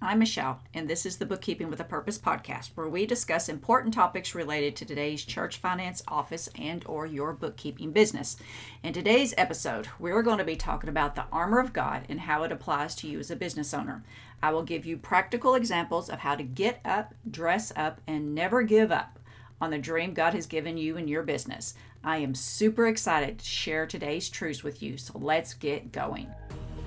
I'm Michelle, and this is the Bookkeeping with a Purpose podcast, where we discuss important topics related to today's church finance, office, and or your bookkeeping business. In today's episode, we're going to be talking about the armor of God and how it applies to you as a business owner. I will give you practical examples of how to get up, dress up, and never give up on the dream God has given you in your business. I am super excited to share today's truths with you, so let's get going.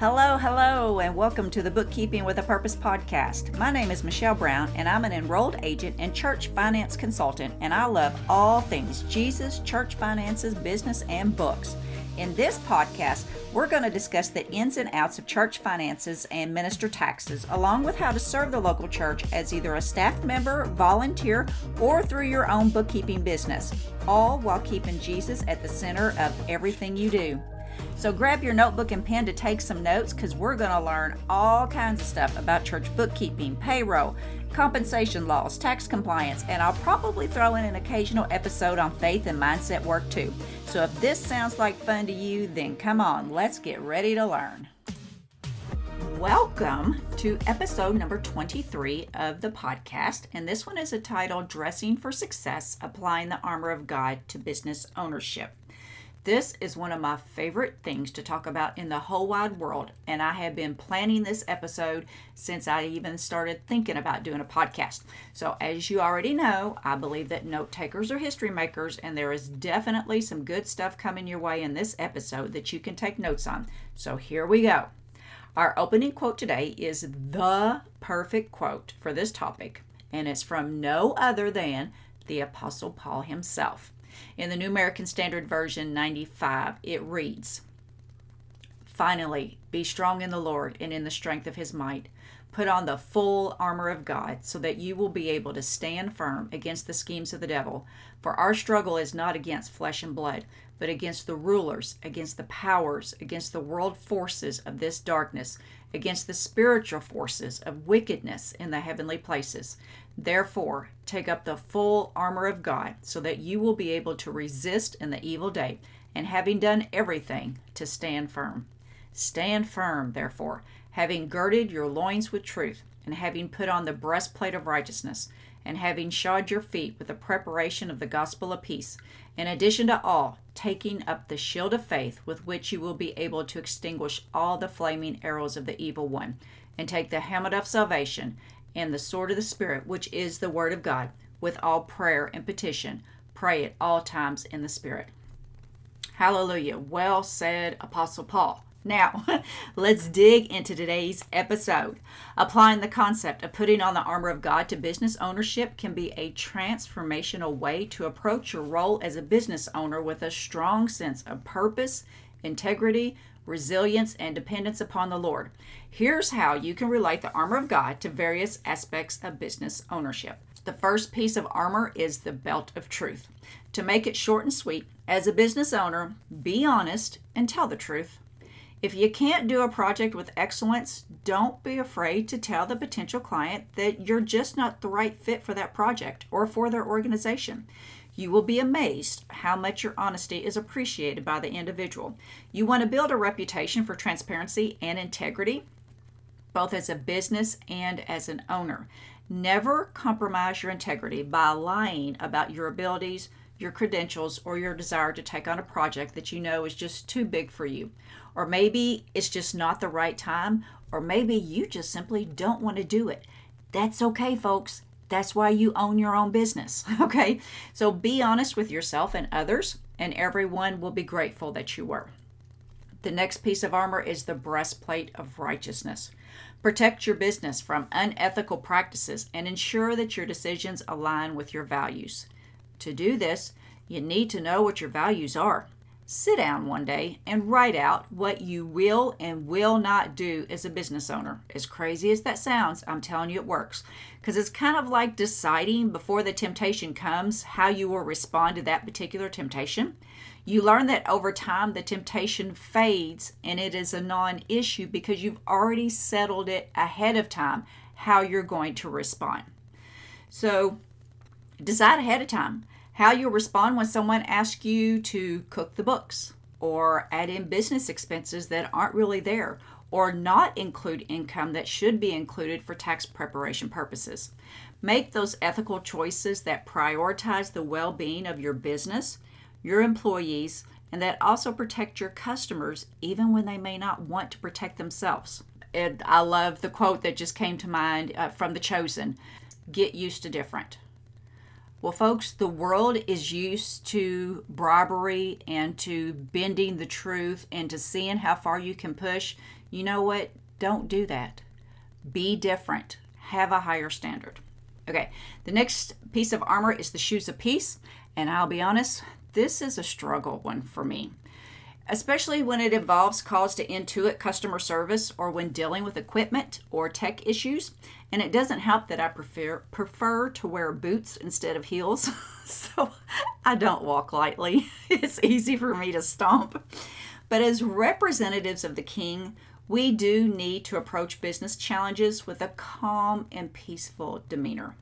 Hello, hello, and welcome to the Bookkeeping with a Purpose podcast. My name is Michelle Brown, and I'm an enrolled agent and church finance consultant, and I love all things Jesus, church finances, business, and books. In this podcast, we're going to discuss the ins and outs of church finances and minister taxes, along with how to serve the local church as either a staff member, volunteer, or through your own bookkeeping business, all while keeping Jesus at the center of everything you do. So grab your notebook and pen to take some notes because we're going to learn all kinds of stuff about church bookkeeping, payroll, compensation laws, tax compliance, and I'll probably throw in an occasional episode on faith and mindset work too. So if this sounds like fun to you, then come on, let's get ready to learn. Welcome to episode number 23 of the podcast, and this one is entitled Dressing for Success Applying the Armor of God to Business Ownership. This is one of my favorite things to talk about in the whole wide world, and I have been planning this episode since I even started thinking about doing a podcast. So, as you already know, I believe that note takers are history makers, and there is definitely some good stuff coming your way in this episode that you can take notes on. So, here we go. Our opening quote today is the perfect quote for this topic, and it's from no other than the Apostle Paul himself. In the New American Standard Version 95, it reads Finally, be strong in the Lord and in the strength of his might. Put on the full armor of God so that you will be able to stand firm against the schemes of the devil. For our struggle is not against flesh and blood, but against the rulers, against the powers, against the world forces of this darkness, against the spiritual forces of wickedness in the heavenly places. Therefore, take up the full armor of God, so that you will be able to resist in the evil day, and having done everything, to stand firm. Stand firm, therefore, having girded your loins with truth, and having put on the breastplate of righteousness, and having shod your feet with the preparation of the gospel of peace. In addition to all, taking up the shield of faith with which you will be able to extinguish all the flaming arrows of the evil one, and take the helmet of salvation and the sword of the Spirit, which is the Word of God, with all prayer and petition. Pray at all times in the Spirit. Hallelujah. Well said, Apostle Paul. Now, let's dig into today's episode. Applying the concept of putting on the armor of God to business ownership can be a transformational way to approach your role as a business owner with a strong sense of purpose, integrity, resilience, and dependence upon the Lord. Here's how you can relate the armor of God to various aspects of business ownership. The first piece of armor is the belt of truth. To make it short and sweet, as a business owner, be honest and tell the truth. If you can't do a project with excellence, don't be afraid to tell the potential client that you're just not the right fit for that project or for their organization. You will be amazed how much your honesty is appreciated by the individual. You want to build a reputation for transparency and integrity, both as a business and as an owner. Never compromise your integrity by lying about your abilities, your credentials, or your desire to take on a project that you know is just too big for you. Or maybe it's just not the right time, or maybe you just simply don't want to do it. That's okay, folks. That's why you own your own business. Okay? So be honest with yourself and others, and everyone will be grateful that you were. The next piece of armor is the breastplate of righteousness. Protect your business from unethical practices and ensure that your decisions align with your values. To do this, you need to know what your values are sit down one day and write out what you will and will not do as a business owner. As crazy as that sounds, I'm telling you it works. Because it's kind of like deciding before the temptation comes how you will respond to that particular temptation. You learn that over time the temptation fades and it is a non issue because you've already settled it ahead of time how you're going to respond. So decide ahead of time how you'll respond when someone asks you to cook the books or add in business expenses that aren't really there, or not include income that should be included for tax preparation purposes. Make those ethical choices that prioritize the well being of your business, your employees, and that also protect your customers even when they may not want to protect themselves. And I love the quote that just came to mind uh, from The Chosen get used to different. Well, folks, the world is used to bribery and to bending the truth and to seeing how far you can push. You know what? Don't do that. Be different. Have a higher standard. Okay, the next piece of armor is the shoes of peace. And I'll be honest, this is a struggle one for me, especially when it involves calls to Intuit customer service or when dealing with equipment or tech issues. And it doesn't help that I prefer prefer to wear boots instead of heels, so I don't walk lightly. It's easy for me to stomp. But as representatives of the king, we do need to approach business challenges with a calm and peaceful demeanor.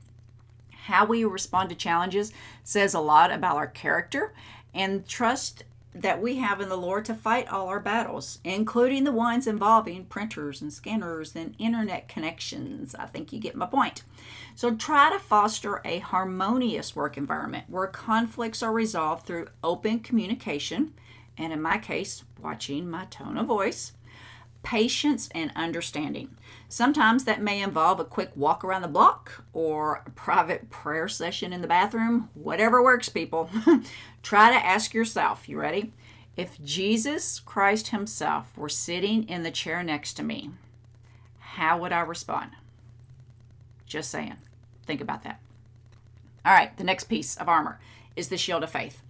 How we respond to challenges says a lot about our character and trust that we have in the Lord to fight all our battles, including the ones involving printers and scanners and internet connections. I think you get my point. So try to foster a harmonious work environment where conflicts are resolved through open communication, and in my case, watching my tone of voice patience, and understanding. Sometimes that may involve a quick walk around the block or a private prayer session in the bathroom, whatever works, people. Try to ask yourself, you ready? If Jesus Christ Himself were sitting in the chair next to me, how would I respond? Just saying. Think about that. All right, the next piece of armor is the shield of faith.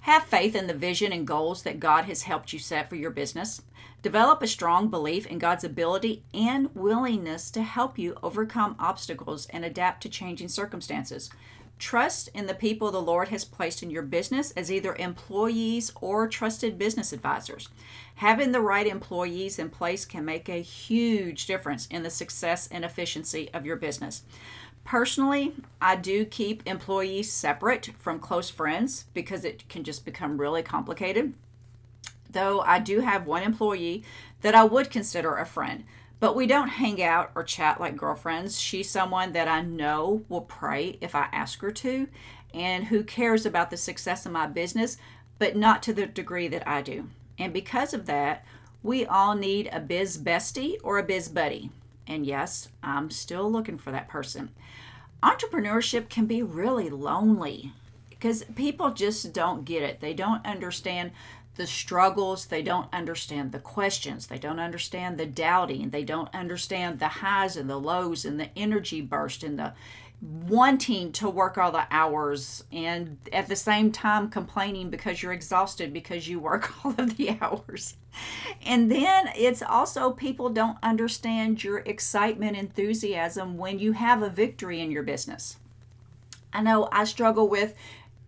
Have faith in the vision and goals that God has helped you set for your business. Develop a strong belief in God's ability and willingness to help you overcome obstacles and adapt to changing circumstances. Trust in the people the Lord has placed in your business as either employees or trusted business advisors. Having the right employees in place can make a huge difference in the success and efficiency of your business. Personally, I do keep employees separate from close friends because it can just become really complicated. Though I do have one employee that I would consider a friend, but we don't hang out or chat like girlfriends. She's someone that I know will pray if I ask her to and who cares about the success of my business, but not to the degree that I do. And because of that, we all need a biz bestie or a biz buddy. And yes, I'm still looking for that person. Entrepreneurship can be really lonely because people just don't get it. They don't understand the struggles, they don't understand the questions, they don't understand the doubting, they don't understand the highs and the lows and the energy burst and the wanting to work all the hours and at the same time complaining because you're exhausted because you work all of the hours. And then it's also people don't understand your excitement, enthusiasm when you have a victory in your business. I know I struggle with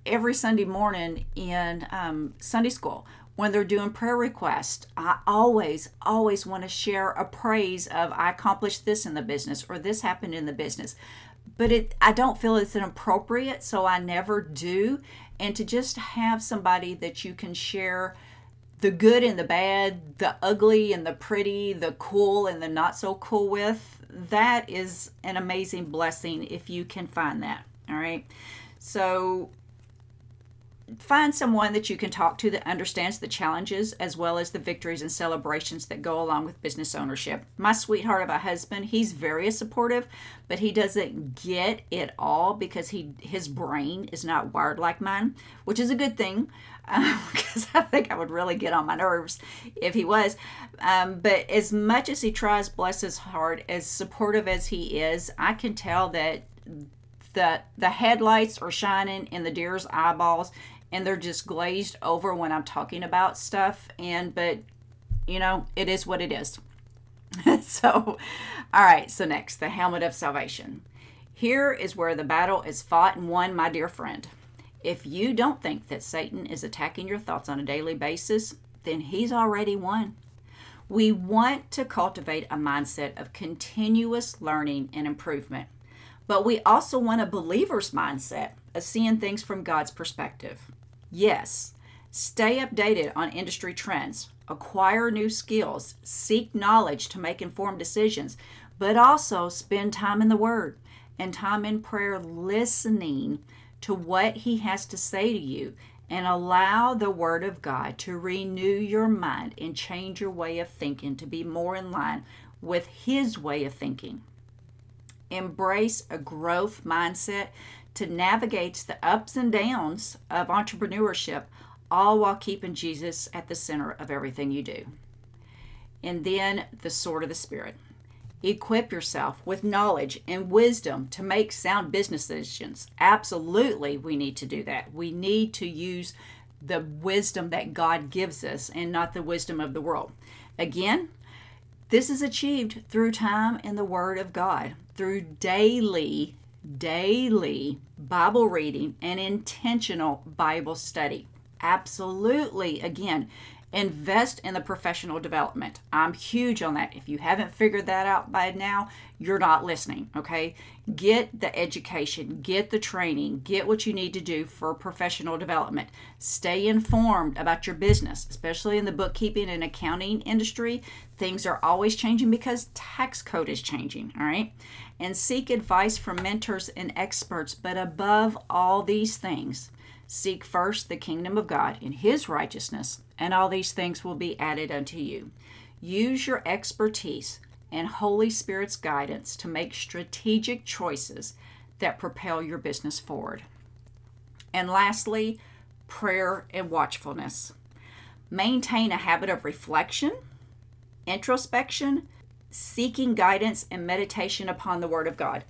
every Sunday morning in um, Sunday school when they're doing prayer requests. I always, always want to share a praise of I accomplished this in the business or this happened in the business but it I don't feel it's inappropriate, so I never do. And to just have somebody that you can share the good and the bad, the ugly and the pretty, the cool and the not so cool with, that is an amazing blessing if you can find that. All right. So find someone that you can talk to that understands the challenges as well as the victories and celebrations that go along with business ownership. My sweetheart of a husband, he's very supportive, but he doesn't get it all because he his brain is not wired like mine, which is a good thing because um, I think I would really get on my nerves if he was. Um, but as much as he tries, bless his heart, as supportive as he is, I can tell that the the headlights are shining in the deer's eyeballs and they're just glazed over when I'm talking about stuff. And, but, you know, it is what it is. so, all right, so next, the helmet of salvation. Here is where the battle is fought and won, my dear friend. If you don't think that Satan is attacking your thoughts on a daily basis, then he's already won. We want to cultivate a mindset of continuous learning and improvement, but we also want a believer's mindset of seeing things from God's perspective. Yes, Stay updated on industry trends, acquire new skills, seek knowledge to make informed decisions, but also spend time in the Word and time in prayer listening to what He has to say to you and allow the Word of God to renew your mind and change your way of thinking to be more in line with His way of thinking. Embrace a growth mindset to navigate the ups and downs of entrepreneurship, all while keeping Jesus at the center of everything you do. And then the sword of the Spirit. Equip yourself with knowledge and wisdom to make sound business decisions. Absolutely, we need to do that. We need to use the wisdom that God gives us and not the wisdom of the world. Again, this is achieved through time in the Word of God, through daily, daily Bible reading and intentional Bible study. Absolutely, again, invest in the professional development. I'm huge on that. If you haven't figured that out by now, you're not listening, okay? Get the education, get the training, get what you need to do for professional development. Stay informed about your business, especially in the bookkeeping and accounting industry. Things are always changing because tax code is changing, all right? And seek advice from mentors and experts, but above all these things, Seek first the kingdom of God and his righteousness, and all these things will be added unto you. Use your expertise and Holy Spirit's guidance to make strategic choices that propel your business forward. And lastly, prayer and watchfulness. Maintain a habit of reflection, introspection, seeking guidance, and meditation upon the Word of God.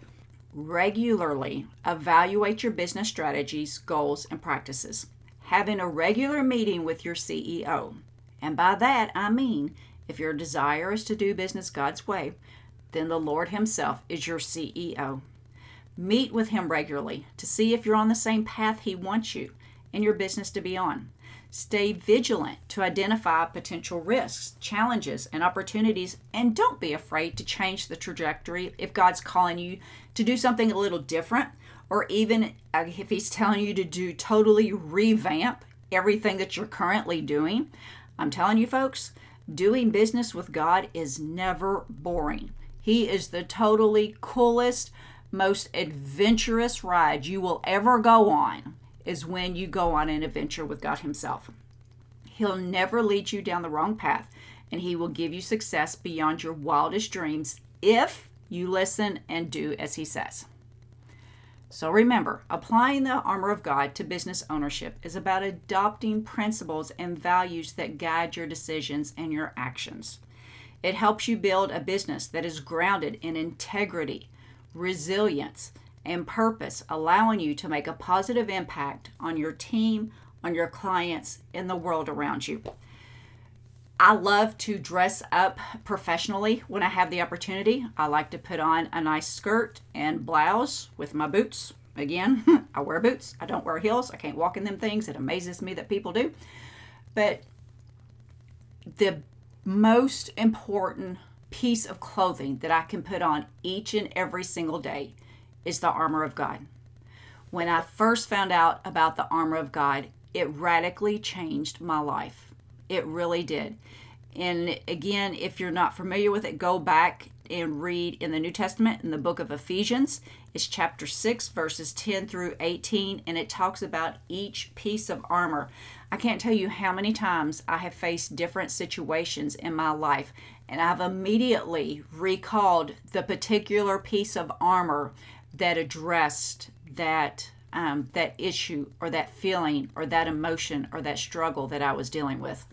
Regularly evaluate your business strategies, goals, and practices. Having a regular meeting with your CEO. And by that, I mean if your desire is to do business God's way, then the Lord Himself is your CEO. Meet with Him regularly to see if you're on the same path He wants you and your business to be on. Stay vigilant to identify potential risks, challenges, and opportunities, and don't be afraid to change the trajectory if God's calling you to do something a little different, or even uh, if He's telling you to do totally revamp everything that you're currently doing. I'm telling you, folks, doing business with God is never boring. He is the totally coolest, most adventurous ride you will ever go on is when you go on an adventure with God Himself. He'll never lead you down the wrong path, and He will give you success beyond your wildest dreams if you listen and do as He says. So remember, applying the armor of God to business ownership is about adopting principles and values that guide your decisions and your actions. It helps you build a business that is grounded in integrity, resilience, and purpose, allowing you to make a positive impact on your team, on your clients, in the world around you. I love to dress up professionally when I have the opportunity. I like to put on a nice skirt and blouse with my boots. Again, I wear boots. I don't wear heels. I can't walk in them things. It amazes me that people do. But the most important piece of clothing that I can put on each and every single day is the armor of God. When I first found out about the armor of God, it radically changed my life. It really did. And again, if you're not familiar with it, go back and read in the New Testament in the book of Ephesians. It's chapter 6, verses 10 through 18, and it talks about each piece of armor. I can't tell you how many times I have faced different situations in my life, and I've immediately recalled the particular piece of armor that addressed that um, that issue or that feeling or that emotion or that struggle that I was dealing with.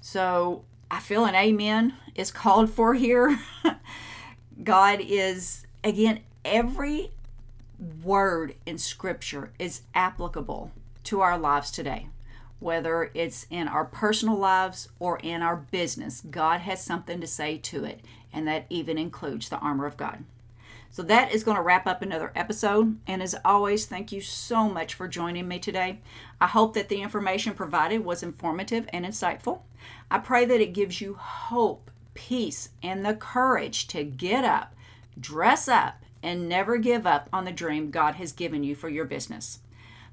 So I feel an amen is called for here. God is, again, every word in Scripture is applicable to our lives today. Whether it's in our personal lives or in our business, God has something to say to it, and that even includes the armor of God. So that is going to wrap up another episode. And as always, thank you so much for joining me today. I hope that the information provided was informative and insightful. I pray that it gives you hope, peace, and the courage to get up, dress up, and never give up on the dream God has given you for your business.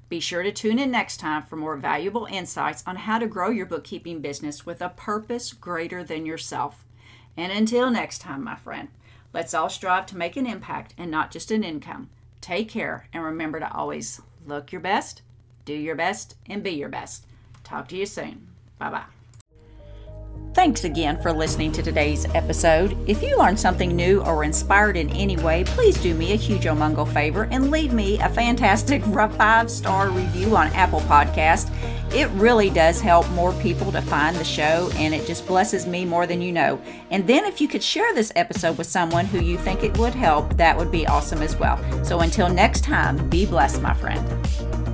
Be sure to tune in next time for more valuable insights on how to grow your bookkeeping business with a purpose greater than yourself. And until next time, my friend, let's all strive to make an impact and not just an income. Take care and remember to always look your best, do your best, and be your best. Talk to you soon. Bye bye. Thanks again for listening to today's episode. If you learned something new or inspired in any way, please do me a huge omungo favor and leave me a fantastic five star review on Apple Podcast. It really does help more people to find the show and it just blesses me more than you know. And then if you could share this episode with someone who you think it would help, that would be awesome as well. So until next time, be blessed, my friend.